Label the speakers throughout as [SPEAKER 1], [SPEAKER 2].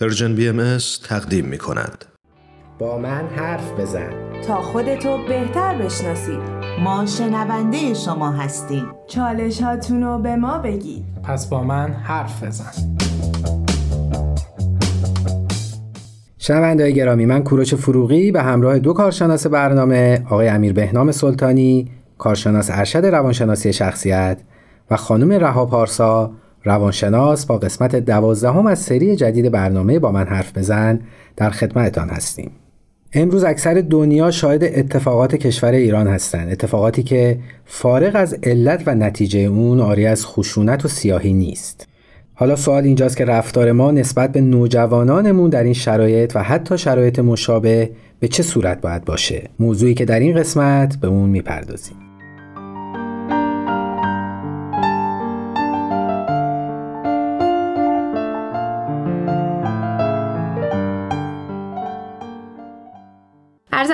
[SPEAKER 1] Persian BM تقدیم می کند.
[SPEAKER 2] با من حرف بزن.
[SPEAKER 3] تا خودتو بهتر بشناسید.
[SPEAKER 4] ما شنونده شما هستیم.
[SPEAKER 3] چالش هاتونو به ما بگید.
[SPEAKER 5] پس با من حرف بزن.
[SPEAKER 2] شنونده گرامی من کوروش فروغی به همراه دو کارشناس برنامه آقای امیر بهنام سلطانی کارشناس ارشد روانشناسی شخصیت و خانم رها پارسا روانشناس با قسمت دوازدهم از سری جدید برنامه با من حرف بزن در خدمتتان هستیم. امروز اکثر دنیا شاهد اتفاقات کشور ایران هستند اتفاقاتی که فارغ از علت و نتیجه اون آری از خشونت و سیاهی نیست. حالا سوال اینجاست که رفتار ما نسبت به نوجوانانمون در این شرایط و حتی شرایط مشابه به چه صورت باید باشه؟ موضوعی که در این قسمت به اون می‌پردازیم.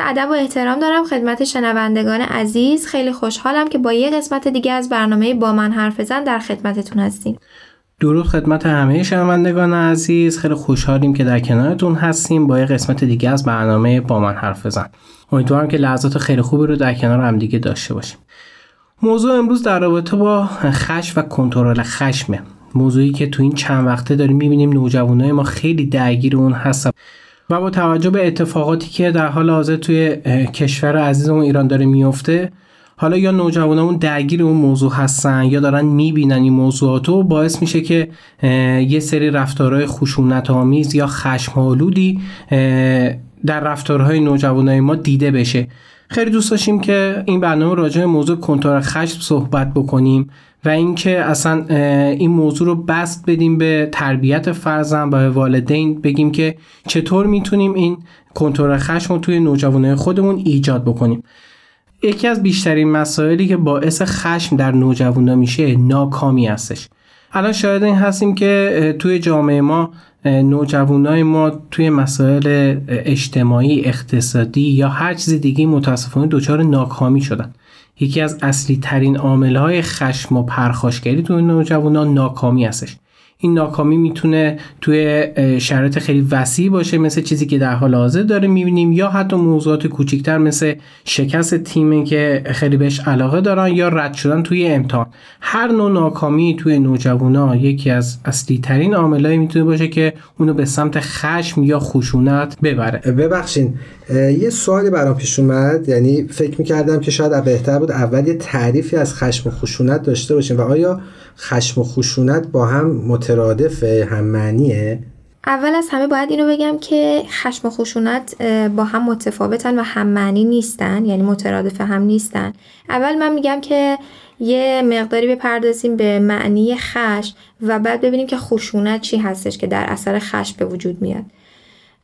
[SPEAKER 6] ادب و احترام دارم خدمت شنوندگان عزیز. خیلی خوشحالم که با یه قسمت دیگه از برنامه با من حرف زن در خدمتتون هستیم.
[SPEAKER 5] درود خدمت همه شنوندگان عزیز. خیلی خوشحالیم که در کنارتون هستیم. با یه قسمت دیگه از برنامه با من حرف بزن. امیدوارم که لحظات خیلی خوبی رو در کنار هم دیگه داشته باشیم. موضوع امروز در رابطه با خشم و کنترل خشمه. موضوعی که تو این چند وقته داریم می‌بینیم نوجوانای ما خیلی درگیر اون هستن. و با توجه به اتفاقاتی که در حال حاضر توی کشور عزیزمون ایران داره میفته حالا یا نوجوانمون درگیر اون موضوع هستن یا دارن می‌بینن این موضوعات و باعث میشه که یه سری رفتارهای خشونت آمیز یا خشم آلودی در رفتارهای نوجوانای ما دیده بشه. خیلی دوست داشتیم که این برنامه راجع به موضوع کنترل خشم صحبت بکنیم. و اینکه اصلا این موضوع رو بست بدیم به تربیت فرزند و به والدین بگیم که چطور می‌تونیم این کنترل خشم رو توی نوجوانای خودمون ایجاد بکنیم. یکی از بیشترین مسائلی که باعث خشم در نوجوانا میشه ناکامی هستش. الان شاید این هستیم که توی جامعه ما نوجوانای ما توی مسائل اجتماعی اقتصادی یا هر چیز دیگه متاسفانه دچار ناکامی شدن. یکی از اصلی ترین عامل های خشم و پرخاشگری توی نوجوانان ناکامی هستش. این ناکامی می‌تونه توی شرایط خیلی وسیع باشه مثل چیزی که در حال حاضر داره می‌بینیم یا حتی موضوعات کوچیکتر مثل شکست تیمی که خیلی بهش علاقه دارن یا رد شدن توی امتحان. هر نوع ناکامی توی نوجوانا یکی از اصلی ترین عاملایی می‌تونه باشه که اونو به سمت خشم یا خشونت ببره.
[SPEAKER 2] ببخشین یه سوالی برام پیش اومد. یعنی فکر می‌کردم که شاید بهتر بود اول یه تعریفی از خشم و خشونت داشته باشیم و آیا خشم و خشونت با هم مترادف هم معنیه؟
[SPEAKER 6] اول از همه باید اینو بگم که خشم و خشونت با هم متفاوتن و هم معنی نیستن. یعنی مترادف هم نیستن. اول من میگم که یه مقداری بپردازیم به معنی خشم و بعد ببینیم که خشونت چی هستش که در اثر خشم به وجود میاد.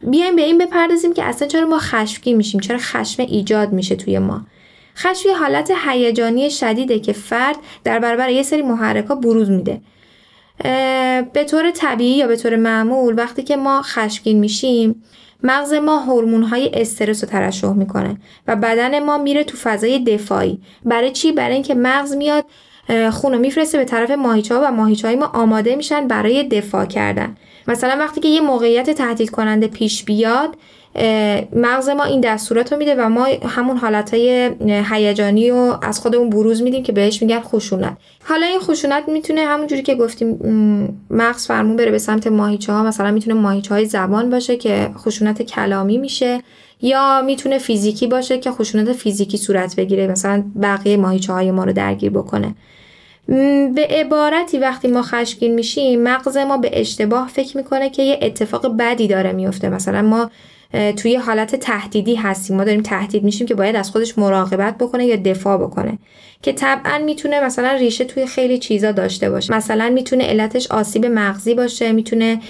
[SPEAKER 6] بیایم به این بپردازیم که اصلا چرا ما خشمگین میشیم؟ چرا خشم ایجاد میشه توی ما؟ خشم یه حالت هیجانی شدیده که فرد در برابر یه سری محرکات بروز میده. به طور طبیعی یا به طور معمول وقتی که ما خشمگین میشیم مغز ما هورمون های استرس رو ترشح می‌کنه و بدن ما میره تو فضای دفاعی. برای چی؟ برای اینکه مغز میاد خون رو میفرسته به طرف ماهیچه ها و ماهیچه های ما آماده میشن برای دفاع کردن. مثلا وقتی که یه موقعیت تهدید کننده پیش بیاد مغز ما این دستورات رو میده و ما همون حالتهای هیجانی رو از خودمون بروز میدیم که بهش میگن خشونت. حالا این خشونت می‌تونه همونجوری که گفتیم مغز فرمون بره به سمت ماهیچه ها مثلا می‌تونه ماهیچه های زبان باشه که خشونت کلامی میشه یا می‌تونه فیزیکی باشه که خشونت فیزیکی صورت بگیره مثلا بقیه ماهیچه های ما رو درگیر بکنه. به عبارتی وقتی ما خشمگین میشیم مغز ما به اشتباه فکر می‌کنه که یه اتفاق بدی داره میفته مثلا ما توی حالت تهدیدی هستیم. ما داریم تهدید میشیم که باید از خودش مراقبت بکنه یا دفاع بکنه. که طبعا می‌تونه مثلا ریشه توی خیلی چیزا داشته باشه. مثلا می‌تونه علتش آسیب مغزی باشه می‌تونه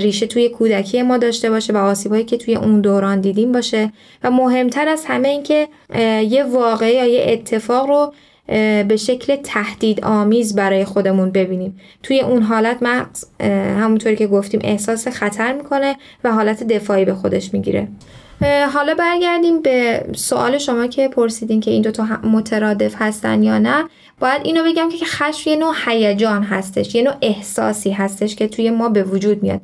[SPEAKER 6] ریشه توی کودکی ما داشته باشه و آسیبایی که توی اون دوران دیدیم باشه. و مهمتر از همه این که یه واقعه یا یه اتفاق رو به شکل تهدید آمیز برای خودمون ببینیم. توی اون حالت مغز همونطوری که گفتیم احساس خطر می‌کنه و حالت دفاعی به خودش می‌گیره. حالا برگردیم به سوال شما که پرسیدین که این دوتا مترادف هستن یا نه. باید اینو بگم که خشم یه نوع هیجان هستش یه نوع احساسی هستش که توی ما به وجود میاد.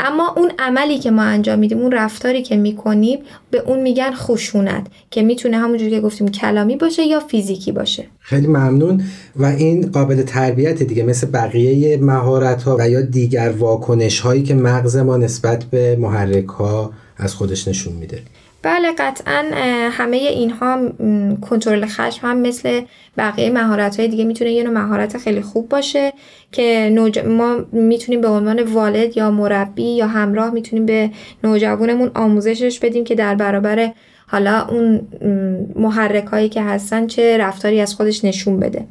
[SPEAKER 6] اما اون عملی که ما انجام میدیم اون رفتاری که می‌کنیم به اون میگن خشونت که می‌تونه همونجوری که گفتیم کلامی باشه یا فیزیکی باشه.
[SPEAKER 2] خیلی ممنون. و این قابل تربیت دیگه مثل بقیه مهارت ها و یا دیگر واکنش هایی که مغز ما نسبت به محرک ها از خودش نشون میده.
[SPEAKER 6] بله قطعا همه اینها کنترل خشم هم مثل بقیه مهارت های دیگه می‌تونه یه نوع مهارت خیلی خوب باشه که نوج... ما می‌تونیم به عنوان والد یا مربی یا همراه می‌تونیم به نوجوانمون آموزشش بدیم که در برابر حالا اون محرک هایی که هستن چه رفتاری از خودش نشون بده.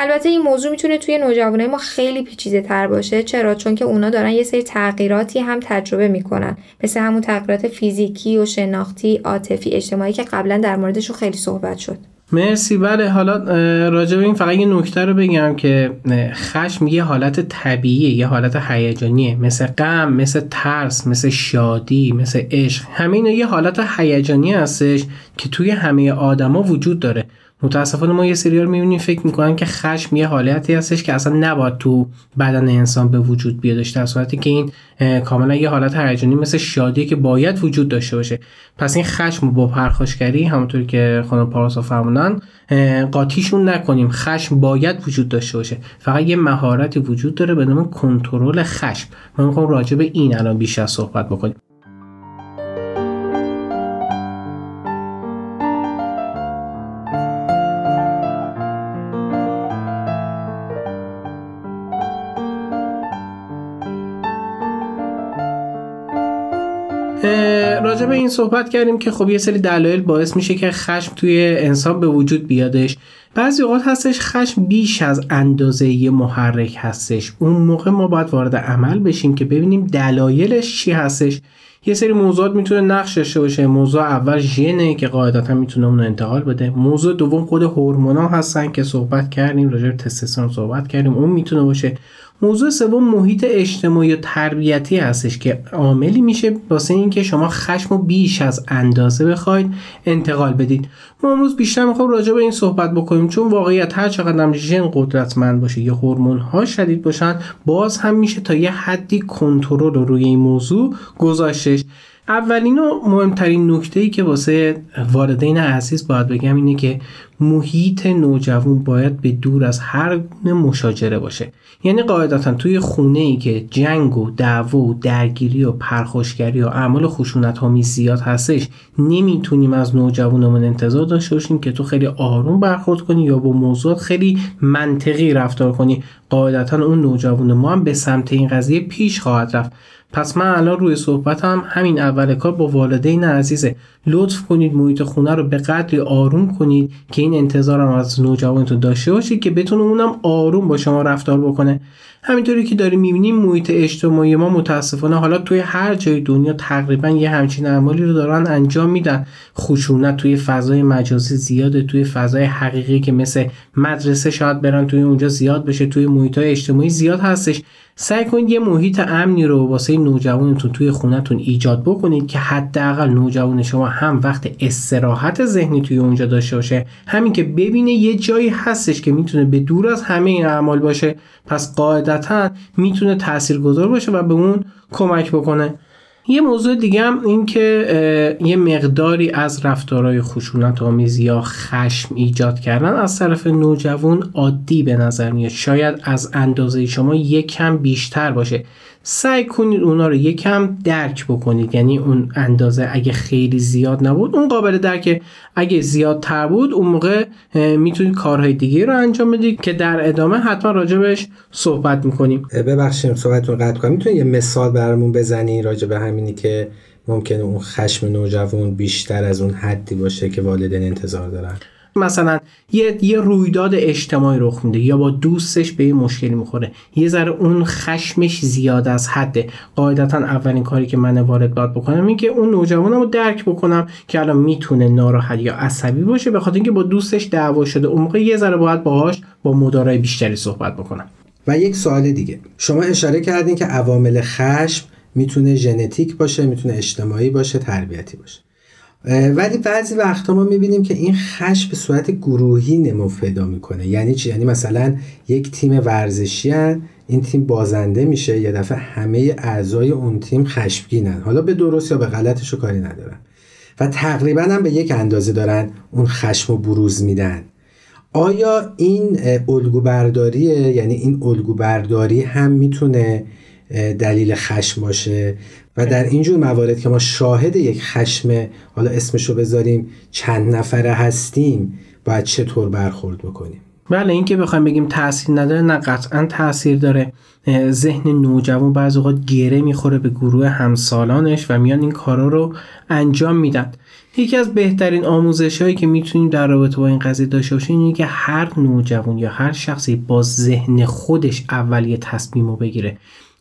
[SPEAKER 6] البته این موضوع می‌تونه توی نوجوانه ما خیلی پیچیده تر باشه. چرا؟ چون که اونا دارن یه سری تغییراتی هم تجربه می‌کنن. مثل همون تغییرات فیزیکی و شناختی عاطفی اجتماعی که قبلا در موردشون خیلی صحبت شد.
[SPEAKER 5] مرسی. بله حالا راجع به این فقط یه نکته رو بگم که خشم یه حالت طبیعیه یه حالت هیجانیه. مثل غم مثل ترس مثل شادی مثل عشق. همه اینا یه حالت هیجانی هستش که توی همه آدما وجود داره. متاسفانه ما یه سریال می‌بینیم فکر می‌کنن که خشم یه حالتی هستش که اصلا نباید تو بدن انسان به وجود بیادش در صورتی که این کاملا یه حالت هیجانی مثل شادی که باید وجود داشته باشه. پس این خشم با پرخاشگری همونطور که خانم پاراسا فرمونن قاطیشون نکنیم. خشم باید وجود داشته باشه. فقط یه مهارتی وجود داره به نام کنترل خشم. ما می‌خوام راجع به این الان بیشتر صحبت بکنیم. این صحبت کردیم که خب یه سری دلایل باعث میشه که خشم توی انسان به وجود بیادش. بعضی اوقات هستش خشم بیش از اندازه یه محرک هستش. اون موقع ما باید وارد عمل بشیم که ببینیم دلایلش چی هستش. یه سری موضوعات می‌تونه نقش داشته باشه. موضوع اول ژنه که قاعدتا می‌تونه اون انتقال بده. موضوع دوم خود هورمونا هستن که صحبت کردیم راجع تستوسترون صحبت کردیم. اون می‌تونه باشه. موضوع سوم محیط اجتماعی و تربیتی هستش که عاملی میشه واسه اینکه شما خشم و بیش از اندازه بخواید انتقال بدید. ما امروز بیشتر می‌خوام راجع به این صحبت بکنیم چون واقعیت هر چقدر هم ژن قدرتمند باشه یا هورمون ها شدید باشن باز هم میشه تا یه حدی کنترل رو روی این موضوع گذاشتش اولین و مهمترین نکته ای که واسه والدین عزیز باید بگم اینه که محیط نوجوان باید به دور از هر گونه مشاجره باشه. یعنی قاعدتا توی خونه ای که جنگ و دعوا و درگیری و پرخاشگری و اعمال خشونت آمیز زیاد هستش نمی‌تونیم از نوجوانمون انتظار داشته باشیم که تو خیلی آروم برخورد کنی یا با موضوعات خیلی منطقی رفتار کنی. قاعدتا اون نوجوان ما هم به سمت این قضیه پیش خواهد رفت. پس من الان روی صحبتم همین اول کار با والدین عزیزه. لطف کنید محیط خونه رو به قدری آروم کنید که این انتظارم از نوجوانتون داشته باشید که بتونه اونم آروم با شما رفتار بکنه. همینطوری که داریم می‌بینیم محیط اجتماعی ما متاسفانه حالا توی هر جای دنیا تقریبا یه همچین اعمالی رو دارن انجام میدن. خشونت توی فضای مجازی زیاده توی فضای حقیقی که مثل مدرسه شاید برن توی اونجا زیاد بشه توی محیط اجتماعی زیاد هستش. سعی کنید یه محیط امنی رو واسه نوجوانتون توی خونتون ایجاد بکنید که حداقل نوجوان شما هم وقت استراحت ذهنی توی اونجا داشته باشه. همین که ببینه یه جایی هستش که می‌تونه به دور از همه این اعمال باشه. پس قاعدتا می‌تونه تاثیرگذار باشه و به اون کمک بکنه. یه موضوع دیگه هم این که یه مقداری از رفتارهای خشونت آمیز یا خشم ایجاد کردن از طرف نوجوان عادی به نظر میاد. شاید از اندازه شما یک کم بیشتر باشه. سعی کنید اونا رو یکم درک بکنید. یعنی اون اندازه اگه خیلی زیاد نبود اون قابل درکه اگه زیادتر بود اون موقع می‌تونید کارهای دیگه رو انجام بدید که در ادامه حتما راجبش صحبت می‌کنیم.
[SPEAKER 2] ببخشید صحبتتون قطع کنم. می‌تونید یه مثال برامون بزنی راجع به همینی که ممکنه اون خشم نوجوان بیشتر از اون حدی باشه که والدین انتظار دارن؟
[SPEAKER 5] مثلا یه یه رویداد اجتماعی رخ میده یا با دوستش به یه مشکلی می‌خوره. یه ذره اون خشمش زیاد از حده قاعدتا اولین کاری که من وارد باید بکنم این که اون نوجوانم رو درک بکنم که الان می‌تونه ناراحت یا عصبی باشه به خاطر اینکه با دوستش دعوا شده. اون موقع یه ذره باید باهاش با مدارای بیشتری صحبت بکنم.
[SPEAKER 2] و یک سوال دیگه. شما اشاره کردین که عوامل خشم می‌تونه ژنتیک باشه می‌تونه اجتماعی باشه تربیتی باشه. ولی بعضی وقتا ما می‌بینیم که این خش به صورت گروهی نمو پیدا می‌کنه. یعنی چی؟ یعنی مثلا یک تیم ورزشی هن این تیم بازنده میشه یه دفعه همه اعضای اون تیم خشمگینن. حالا به درست یا به غلطش کاری ندارن. و تقریبا هم به یک اندازه دارن اون خشم و بروز میدن. آیا این الگو برداریه یعنی این الگو برداری هم می‌تونه دلیل خشم باشه؟ و در اینجور موارد که ما شاهد یک خشم حالا اسمشو بذاریم چند نفره هستیم باید چطور برخورد بکنیم؟
[SPEAKER 5] بله این که بخوایم بگیم تاثیر نداره نه قطعا تاثیر داره. ذهن نوجوان بعض اوقات گره می‌خوره به گروه همسالانش و میان این کارا رو انجام میدن. یکی از بهترین آموزش هایی که می‌تونیم در رابطه با این قضیه داشته باشیم اینه که هر نوجوان یا هر شخصی با ذهن خودش اول یه تصمیم رو بگیره.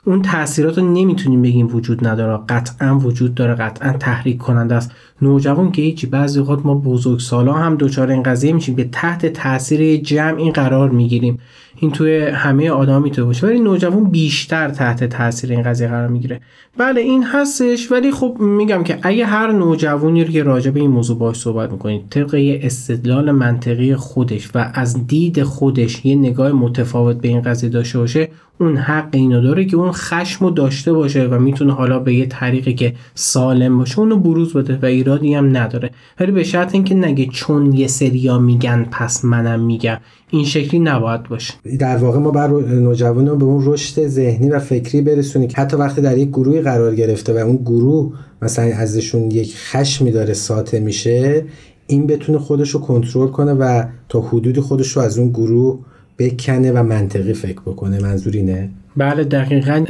[SPEAKER 5] اون تاثیرات رو نمی‌تونیم بگیم وجود نداره. قطعا وجود داره قطعا تحریک کننده است. نوجوان که هیچی بعضی اوقات ما بزرگ سالا هم دچار این قضیه میشیم به تحت تاثیر جمع این قرار می‌گیریم. این توی همه آدم می‌تونه باشه. ولی نوجوان بیشتر تحت تاثیر این قضیه قرار می‌گیره. بله این هستش ولی خب میگم که اگه هر نوجوانی رو که راجع به این موضوع باش صحبت می‌کنید طبق استدلال منطقی خودش و از دید خودش یه نگاه متفاوت به این قضیه داشته باشه اون حق اینو داره که اون خشم رو داشته باشه و می‌تونه حالا به یه طریقی که سالم باشه اونو بروز بده و ایرادی هم نداره. ولی به شرط اینکه نگه چون یه سریا میگن پس منم میگم. این شکلی نباید باشه.
[SPEAKER 2] در واقع ما بر نوجوان به اون رشد ذهنی و فکری برسونیم که حتی وقتی در یک گروهی قرار گرفته و اون گروه مثلا ازشون یک خشمی داره ساته میشه این بتونه خودش رو کنترل کنه و تا حدودی خودش رو از اون گروه بکنه و منطقی فکر بکنه. منظور اینه؟
[SPEAKER 5] بله دقیقا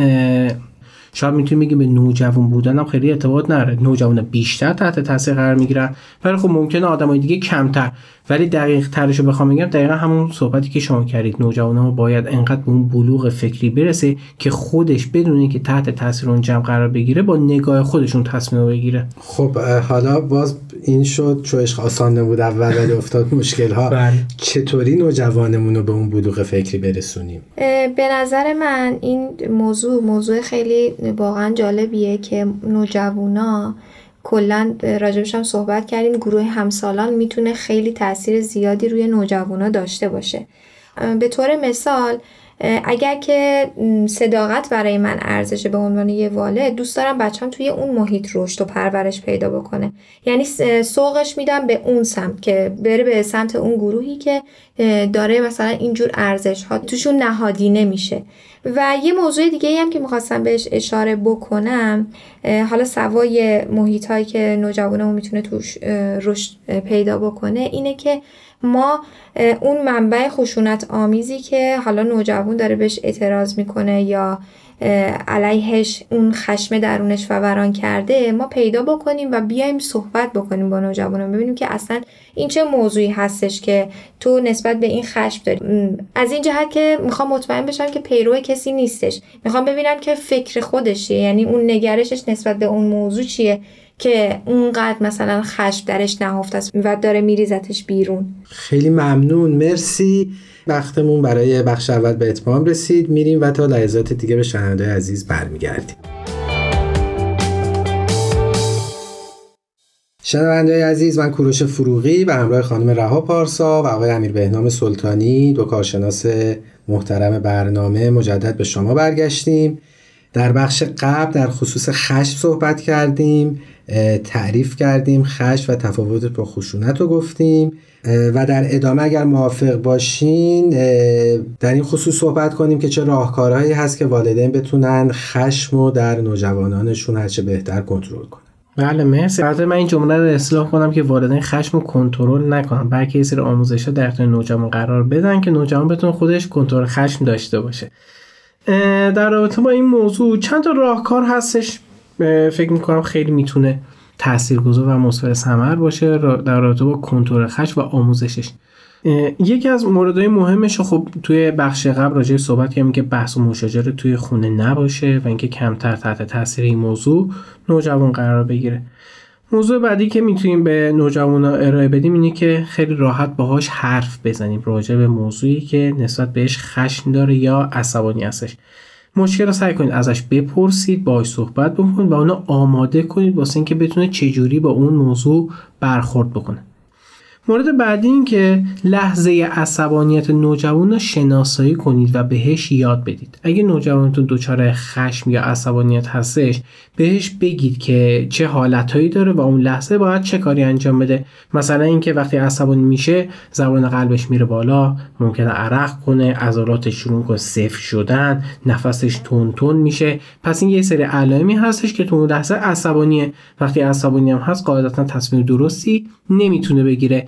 [SPEAKER 5] شاید می‌تونیم بگیم به نوجوان بودن هم خیلی ارتباط نره نوجوان بیشتر تحت تاثیر قرار می‌گیرن ولی خب ممکنه آدمای دیگه کمتر. ولی دقیق ترشو بخوام بگم دقیقا همون صحبتی که شما کردید. نوجوان ها باید انقدر به اون بلوغ فکری برسه که خودش بدونه که تحت تاثیر اون جمع قرار بگیره با نگاه خودشون تصمیم بگیره.
[SPEAKER 2] خب حالا باز این شد چو عشق آسان نبود اول ولی افتاد مشکل ها
[SPEAKER 5] بله.
[SPEAKER 2] چطوری نوجوانمون رو به اون بلوغ فکری برسونیم؟
[SPEAKER 6] به نظر من این موضوع موضوع خیلی واقعا جالبیه که نوجوانا کلا راجبش هم صحبت کردیم. گروه همسالان می‌تونه خیلی تاثیر زیادی روی نوجوانا داشته باشه. به طور مثال اگر که صداقت برای من ارزشه به عنوان یه والد دوست دارم بچم توی اون محیط رشد و پرورش پیدا بکنه. یعنی سوقش میدم به اون سمت که بره به سمت اون گروهی که داره مثلا اینجور ارزش ها توشون نهادینه میشه. و یه موضوع دیگه هم که می‌خواستم بهش اشاره بکنم حالا سوای محیط هایی که نوجوانمون می‌تونه توش رشد پیدا بکنه اینه که ما اون منبع خشونت آمیزی که حالا نوجوان داره بهش اعتراض می‌کنه یا علیهش اون خشم درونش فوران کرده ما پیدا بکنیم و بیایم صحبت بکنیم با نوجوانان. ببینیم که اصلا این چه موضوعی هستش که تو نسبت به این خشم داری. از این جهت که می‌خوام مطمئن بشم که پیرو کسی نیستش. می‌خوام ببینم که فکر خودشه یعنی اون نگرشش نسبت به اون موضوع چیه که اونقدر مثلا خشم درش نهفته است و داره میریزتش بیرون.
[SPEAKER 2] خیلی ممنون. مرسی. وقتمون برای بخش اول به اتمام رسید. میریم و تا لحظات دیگه به شنونده عزیز برمیگردیم. شنونده عزیز من کوروش فروغی و همراه خانم رها پارسا و آقای امیر بهنام سلطانی دو کارشناس محترم برنامه مجدد به شما برگشتیم. در بخش قبل در خصوص خشم صحبت کردیم. تعریف کردیم خشم و تفاوت با خشونت رو گفتیم. و در ادامه اگر موافق باشین در این خصوص صحبت کنیم که چه راهکارهایی هست که والدین بتونن خشم رو در نوجوانانشون هرچه بهتر کنترل کنن.
[SPEAKER 5] بله مرسی. البته من این جمله رو اصلاح کنم که والدین خشم رو کنترل نکنن. بلکه یه سری آموزش ها در نوجوان قرار بدن که نوجوان بتونه خودش کنترل خشم داشته باشه. در رابطه با این موضوع چند تا راهکار هستش؟ فکر می‌کنم خیلی می‌تونه تاثیرگذار و مثمر ثمر باشه در رابطه با کنترل خشم و آموزشش. یکی از موردهای مهمش خب توی بخش قبل راجع صحبت کردیم که بحث و مشاجره توی خونه نباشه و اینکه کمتر تحت تاثیر این موضوع نوجوان قرار بگیره. موضوع بعدی که می‌تونیم به نوجوان ارائه بدیم اینه که خیلی راحت باهاش حرف بزنیم راجع به موضوعی که نسبت بهش خشم داره یا عصبانی هستش. مشکل رو سعی کنید ازش بپرسید باهاش صحبت بکنید و اونو آماده کنید واسه اینکه بتونه چجوری با اون موضوع برخورد بکنه. مورد بعدی این که لحظه عصبانیت نوجوان رو شناسایی کنید و بهش یاد بدید. اگه نوجوانتون دچار خشم یا عصبانیت هستش بهش بگید که چه حالتهایی داره و اون لحظه باید چه کاری انجام بده. مثلا اینکه وقتی عصبانی میشه زبان قلبش میره بالا ممکنه عرق کنه عضلاتش شروع کنه صفر شدن نفسش تون تون میشه. پس این یه سری علائمی هستش که تو اون لحظه عصبانیه. وقتی عصبانی هم هست قاعدتا تصمیم درستی نمی‌تونه بگیره.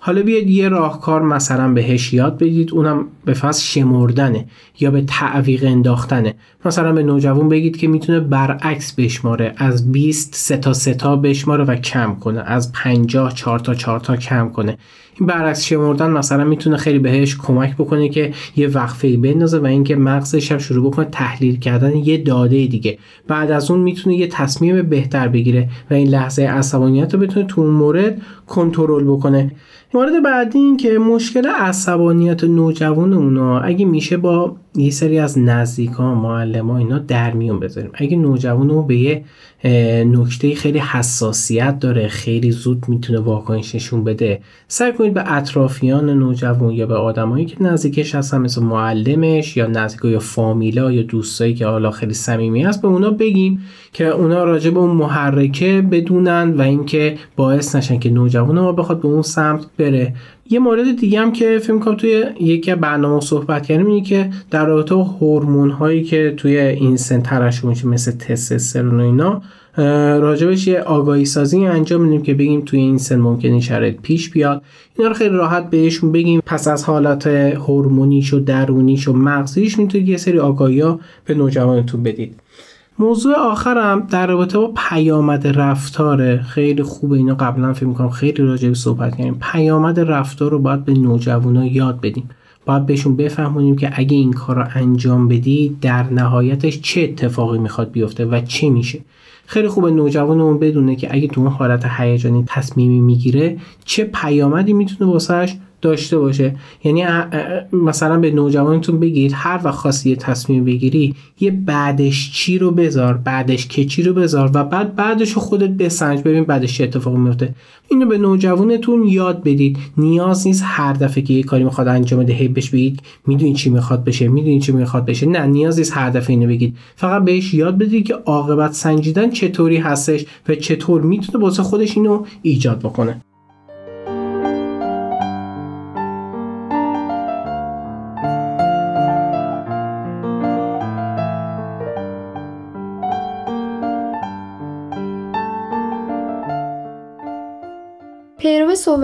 [SPEAKER 5] حالا بیاید یه راهکار مثلا بهش یاد بدید اونم به فصل شمردنه یا به تعویق انداختنه. مثلا به نوجوان بگید که می‌تونه برعکس بشماره از 20 سه تا سه تا بشماره و کم کنه از 50 4 تا 4 تا کم کنه. این برعکس شمردن مثلا می‌تونه خیلی بهش کمک بکنه که یه وقفه بندازه و اینکه مغزش هم شروع بکنه تحلیل کردن یه داده دیگه. بعد از اون می‌تونه یه تصمیم بهتر بگیره و این لحظه عصبانیت رو بتونه تو اون مورد کنترل بکنه. مورد بعدی این که مشکل عصبانیت نوجوان اونا اگه میشه با یه سری از نزدیکان معلم ها اینا در میون بذاریم. اگه نوجوان رو به یه نکته خیلی حساسیت داره خیلی زود می‌تونه واکنش نشون بده سعی کنید به اطرافیان نوجوان یا به آدمایی که نزدیکش هستن مثل معلمش یا نزدیک یا فامیلا یا دوستایی که حالا خیلی صمیمی هست به اونا بگیم که اونا راجع به اون محرکه بدونن و اینکه باعث نشن که نوجوان ما بخواد به اون سمت بره. یه مورد دیگه هم که فیلم کنم توی یکی برنامه صحبت کردیم اینه که در رابطه هورمون هایی که توی این سن ترشح میشه مثل تستوسترون و اینا راجبش یه آگاهی سازی انجام میدیم که بگیم توی این سن ممکن این شرایط پیش بیاد. اینا رو خیلی راحت بهشون بگیم. پس از حالات هورمونیش و درونیش و مغزیش می‌تونید یه سری آگاهی ها به نوجوانتون بدید. موضوع آخرم در رابطه با پیامد رفتاره خیلی خوبه اینا قبلا فکر می‌کنم خیلی راجع به صحبت کردیم. پیامد رفتار رو باید به نوجوانا یاد بدیم. باید بهشون بفهمونیم که اگه این کار رو انجام بدی در نهایتش چه اتفاقی می‌خواد بیفته و چه میشه. خیلی خوبه نوجوانمون بدونه که اگه تو اون حالت هیجانی تصمیمی می‌گیره چه پیامدی می‌تونه واسهش داشته باشه. یعنی مثلا به نوجوانتون بگید هر وقت خواستی یه تصمیم بگیری یه بعدش چی رو بذار بعدش که چی رو بذار و بعد بعدش رو خودت بسنج. ببین بعدش چه اتفاقی میفته. اینو به نوجوانتون یاد بدید. نیاز نیست هر دفعه که یه کاری می‌خواد انجام بده هی بهش بگید می‌دونی چی می‌خواد بشه می‌دونی چی می‌خواد بشه. نه نیاز نیست هر دفعه اینو بگید. فقط بهش یاد بدید که عاقبت سنجیدن چطوری هستش و چطور می‌تونه واسه خودش اینو ایجاد بکنه.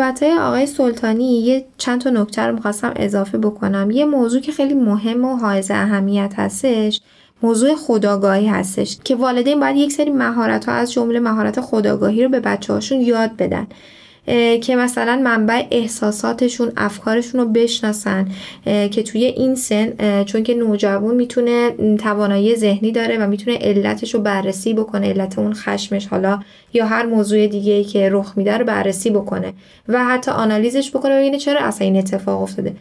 [SPEAKER 6] صحبت های آقای سلطانی یه چند تا نکته رو می‌خواستم اضافه بکنم. یه موضوع که خیلی مهم و حائز اهمیت هستش موضوع خداگاهی هستش که والدین باید یک سری مهارت ها از جمله مهارت خداگاهی رو به بچه هاشون یاد بدن. که مثلا منبع احساساتشون افکارشون رو بشناسن که توی این سن چون که نوجوان می‌تونه توانایی ذهنی داره و می‌تونه علتش رو بررسی بکنه علت اون خشمش حالا یا هر موضوع دیگه که رخ میده رو بررسی بکنه و حتی آنالیزش بکنه و ببینه چرا اصلا این اتفاق افتاده.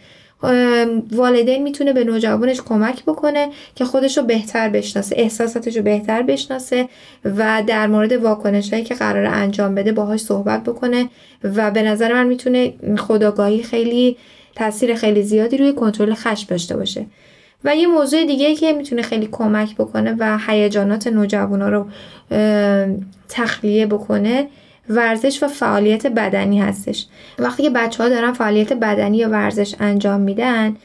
[SPEAKER 6] والدین می‌تونه به نوجوانش کمک بکنه که خودش رو بهتر بشناسه احساساتش رو بهتر بشناسه و در مورد واکنش هایی که قرار انجام بده باهاش صحبت بکنه و به نظر من می‌تونه خداگاهی خیلی تاثیر خیلی زیادی روی کنترل خشم داشته باشه. و یه موضوع دیگه که می‌تونه خیلی کمک بکنه و هیجانات نوجوانا رو تخلیه بکنه ورزش و فعالیت بدنی هستش. وقتی که بچه ها دارن فعالیت بدنی یا ورزش انجام میدن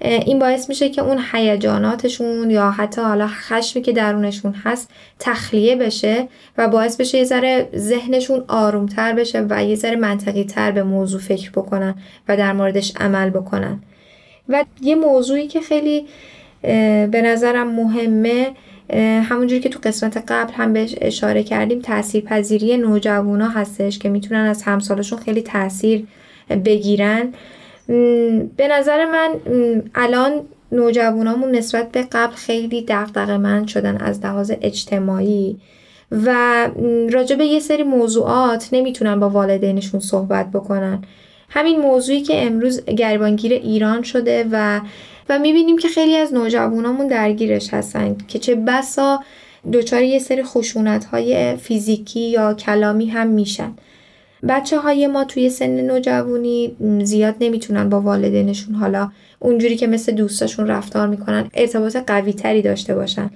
[SPEAKER 6] این باعث میشه که اون هیجاناتشون یا حتی حالا خشمی که درونشون هست تخلیه بشه و باعث بشه یه ذره ذهنشون آرومتر بشه و یه ذره منطقی تر به موضوع فکر بکنن و در موردش عمل بکنن. و یه موضوعی که خیلی به نظرم مهمه همونجوری که تو قسمت قبل هم بهش اشاره کردیم تاثیر پذیری نوجوانا هستش که می‌تونن از همسالشون خیلی تاثیر بگیرن. به نظر من الان نوجوانامون نسبت به قبل خیلی دقدقه من شدن از لحاظ اجتماعی و راجع به یه سری موضوعات نمی‌تونن با والدینشون صحبت بکنن. همین موضوعی که امروز گریبانگیر ایران شده و و می‌بینیم که خیلی از نوجوانامون درگیرش هستن که چه بسا دچار یه سری خشونت های فیزیکی یا کلامی هم میشن. بچه های ما توی سن نوجوانی زیاد نمی‌تونن با والدینشون حالا اونجوری که مثل دوستاشون رفتار می‌کنن ارتباط قوی تری داشته باشن.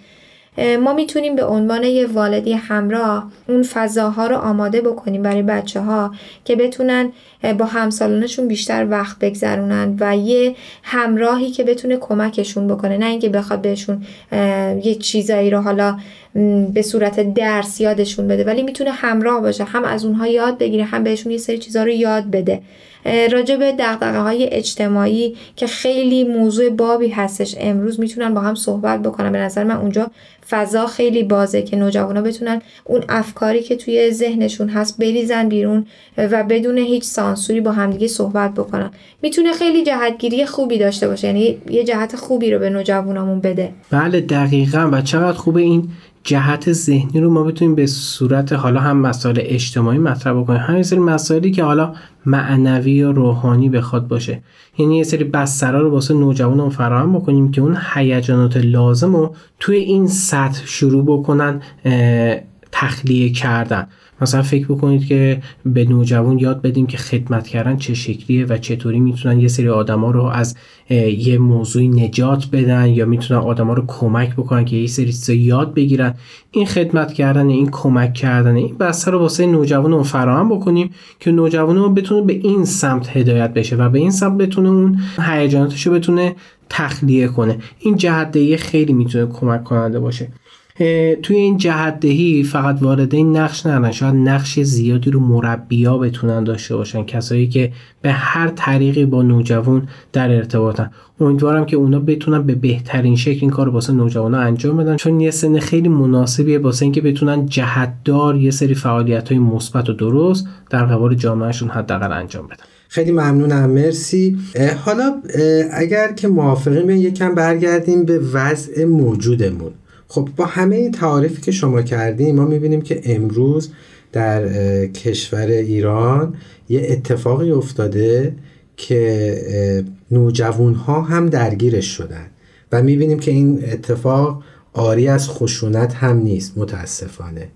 [SPEAKER 6] ما می‌تونیم به عنوان یه والدی همراه اون فضاها رو آماده بکنیم برای بچه ها که بتونن با همسالانشون بیشتر وقت بگذرونن و یه همراهی که بتونه کمکشون بکنه. نه اینکه بخواد بهشون یه چیزایی رو حالا به صورت درس یادشون بده ولی می‌تونه همراه باشه هم از اونها یاد بگیره هم بهشون یه سری چیزها رو یاد بده. راجع به دقدقه های اجتماعی که خیلی موضوع بابی هستش امروز می‌تونن با هم صحبت بکنن. به نظر من اونجا فضا خیلی بازه که نوجوانا بتونن اون افکاری که توی ذهنشون هست بریزن بیرون و بدون هیچ سانسوری با همدیگه صحبت بکنن. می‌تونه خیلی جهتگیری خوبی داشته باشه یعنی یه جهت خوبی رو به نوجوانامون بده.
[SPEAKER 5] بله دقیقا. و چقدر خوبه این جهت ذهنی رو ما بتونیم به صورت حالا هم مسائل اجتماعی مطرح بکنیم. همین سری مسائلی که حالا معنوی یا روحانی بخواد باشه. یعنی یه سری بسترها رو واسه نوجوانان فراهم بکنیم که اون هیجانات لازم رو توی این سطح شروع بکنن تخلیه کردن. مثلا فکر بکنید که به نوجوان یاد بدیم که خدمت کردن چه شکلیه و چطوری می‌تونن یه سری آدما رو از یه موضوعی نجات بدن یا می‌تونن آدما رو کمک بکنن که یه سری چیزا یاد بگیرن. این خدمت کردن این کمک کردن این بسته رو واسه نوجوان رو فراهم بکنیم که نوجوان رو بتونه به این سمت هدایت بشه و به این سمت بتونه اون هیجاناتش رو بتونه تخلیه کنه. این جهت خیلی می‌تونه کمک کننده باشه. توی این جهت دهی فقط والدین نقش ندارن شاید نقش زیادی رو مربیا بتونن داشته باشن. کسایی که به هر طریقی با نوجوان در ارتباطن. امیدوارم که اونا بتونن به بهترین شکل این کار واسه نوجوانا انجام بدن. چون یه سن خیلی مناسبیه واسه اینکه بتونن جهتدار یه سری فعالیت های مثبت و درست در قبال جامعهشون حداقل انجام بدن.
[SPEAKER 2] خیلی ممنونم. مرسی. حالا اگر که موافقیم یکم برگردیم به وضع موجودمون. خب با همه تعاریفی که شما کردیم ما می‌بینیم که امروز در کشور ایران یه اتفاقی افتاده که نوجوان ها هم درگیرش شدن و می‌بینیم که این اتفاق آری از خشونت هم نیست متاسفانه.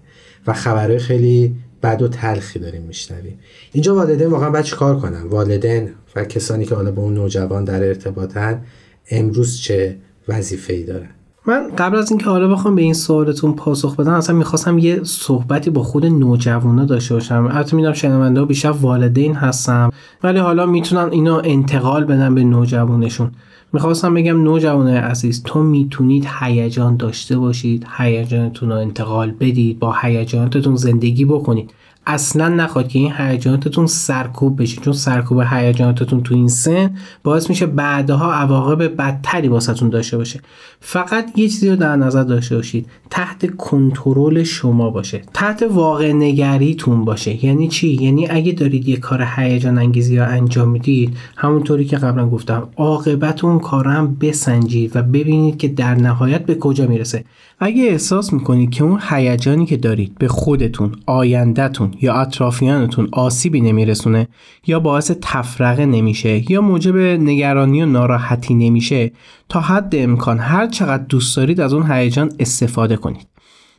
[SPEAKER 2] و خبرهای خیلی بد و تلخی داریم میشنویم. اینجا والدین واقعا باید کار کنن؟ والدین و کسانی که حالا با اون نوجوان در ارتباطن امروز چه وظیفه ای دارن؟
[SPEAKER 5] من قبل از اینکه حالا بخوام به این سوالتون پاسخ بدم اصلا می‌خواستم یه صحبتی با خود نوجوانا داشته باشم. البته می‌دونم شنونده ها بیشتر والدین هستم ولی حالا می‌تونن اینا انتقال بدن به نوجوانشون. می‌خواستم بگم نوجوان عزیز تو می‌تونید هیجان داشته باشید هیجانتون رو انتقال بدید با هیجاناتتون زندگی بکنید. اصلا نخواد که این هیجاناتتون سرکوب بشه. چون سرکوب هیجاناتتون تو این سن باعث میشه بعدها عواقب بدتری واسهتون داشته باشه. فقط یه چیزی رو در نظر داشته باشید. تحت کنترل شما باشه. تحت واقع نگریتون باشه. یعنی چی؟ یعنی اگه دارید یه کار هیجان انگیزی رو انجام می‌دید همونطوری که قبلا گفتم عاقبت اون کار هم بسنجید و ببینید که در نهایت به کجا می‌رسه. اگه احساس می‌کنید که اون هیجانی که دارید به خودتون آیندهتون یا اطرافیانتون آسیبی نمیرسونه یا باعث تفرقه نمیشه یا موجب نگرانی و ناراحتی نمیشه تا حد امکان هر چقدر دوست دارید از اون هیجان استفاده کنید.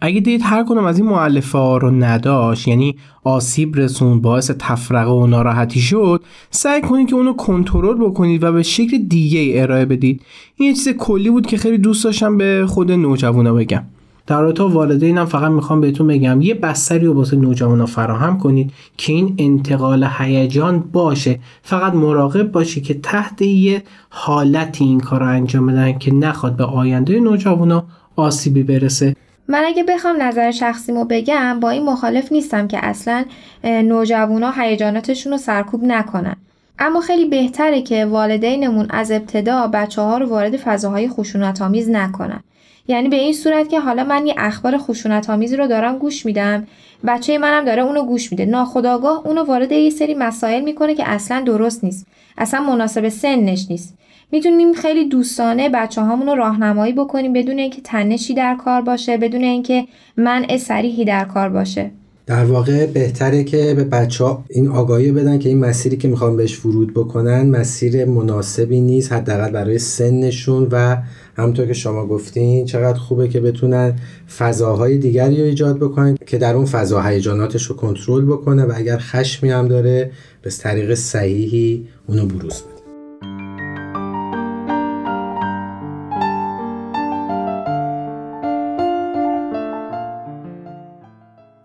[SPEAKER 5] اگه دید هر کنم از این معلفه ها رو نداشت یعنی آسیب رسون باعث تفرقه و ناراحتی شد سعی کنید که اونو کنترل بکنید و به شکل دیگه ارائه بدید. این یه چیز کلی بود که خیلی دوست داشتم به خود نوجوانا بگم. در رابطه والدینم فقط می‌خوام بهتون بگم یه بستری رو واسه نوجوانا فراهم کنید که این انتقال هیجان باشه. فقط مراقب باشی که تحت یه حالتی این کار رو انجام بدن که نخواد به آینده نوجوانا آسیبی برسه.
[SPEAKER 6] من اگه بخوام نظر شخصیمو بگم با این مخالف نیستم که اصلا نوجوانا هیجاناتشون رو سرکوب نکنن. اما خیلی بهتره که والدینمون از ابتدا بچه ها رو وارد فضاهای خشونت آمیز نکنن. یعنی به این صورت که حالا من یه اخبار خشونت آمیزی رو دارم گوش میدم. بچه منم داره اونو گوش میده. ناخداگاه اونو وارد یه سری مسائل می‌کنه که اصلا درست نیست. اصلا مناسب سنش نیست. می‌تونیم خیلی دوستانه بچه هامون رو راهنمایی بکنیم بدون اینکه تنشی در کار باشه بدون اینکه منع سریحی در کار باشه.
[SPEAKER 2] در واقع بهتره که به بچه ها این آگاهی بدن که این مسیری که می‌خوان بهش ورود بکنن مسیر مناسبی نیست حداقل برای سنشون و همونطور که شما گفتین چقدر خوبه که بتونن فضاهای دیگری رو ایجاد بکنن که در اون فضا هیجاناتش رو کنترل بکنه و اگر خشمی هم داره به طریق صحیحی اونو بروز بده.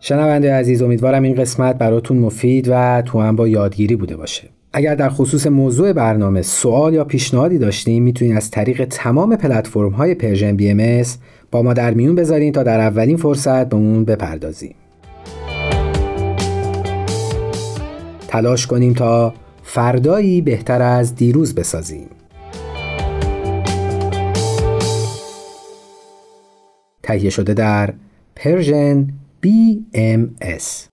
[SPEAKER 2] شنونده عزیز امیدوارم این قسمت براتون مفید و توأم با یادگیری بوده باشه. اگر در خصوص موضوع برنامه سوال یا پیشنهادی داشتین می‌تونید از طریق تمام پلتفرم های Persian BM با ما در میون بذارین تا در اولین فرصت به اون بپردازیم. تلاش کنیم تا فردایی بهتر از دیروز بسازیم. تهیه شده در پرژن BMS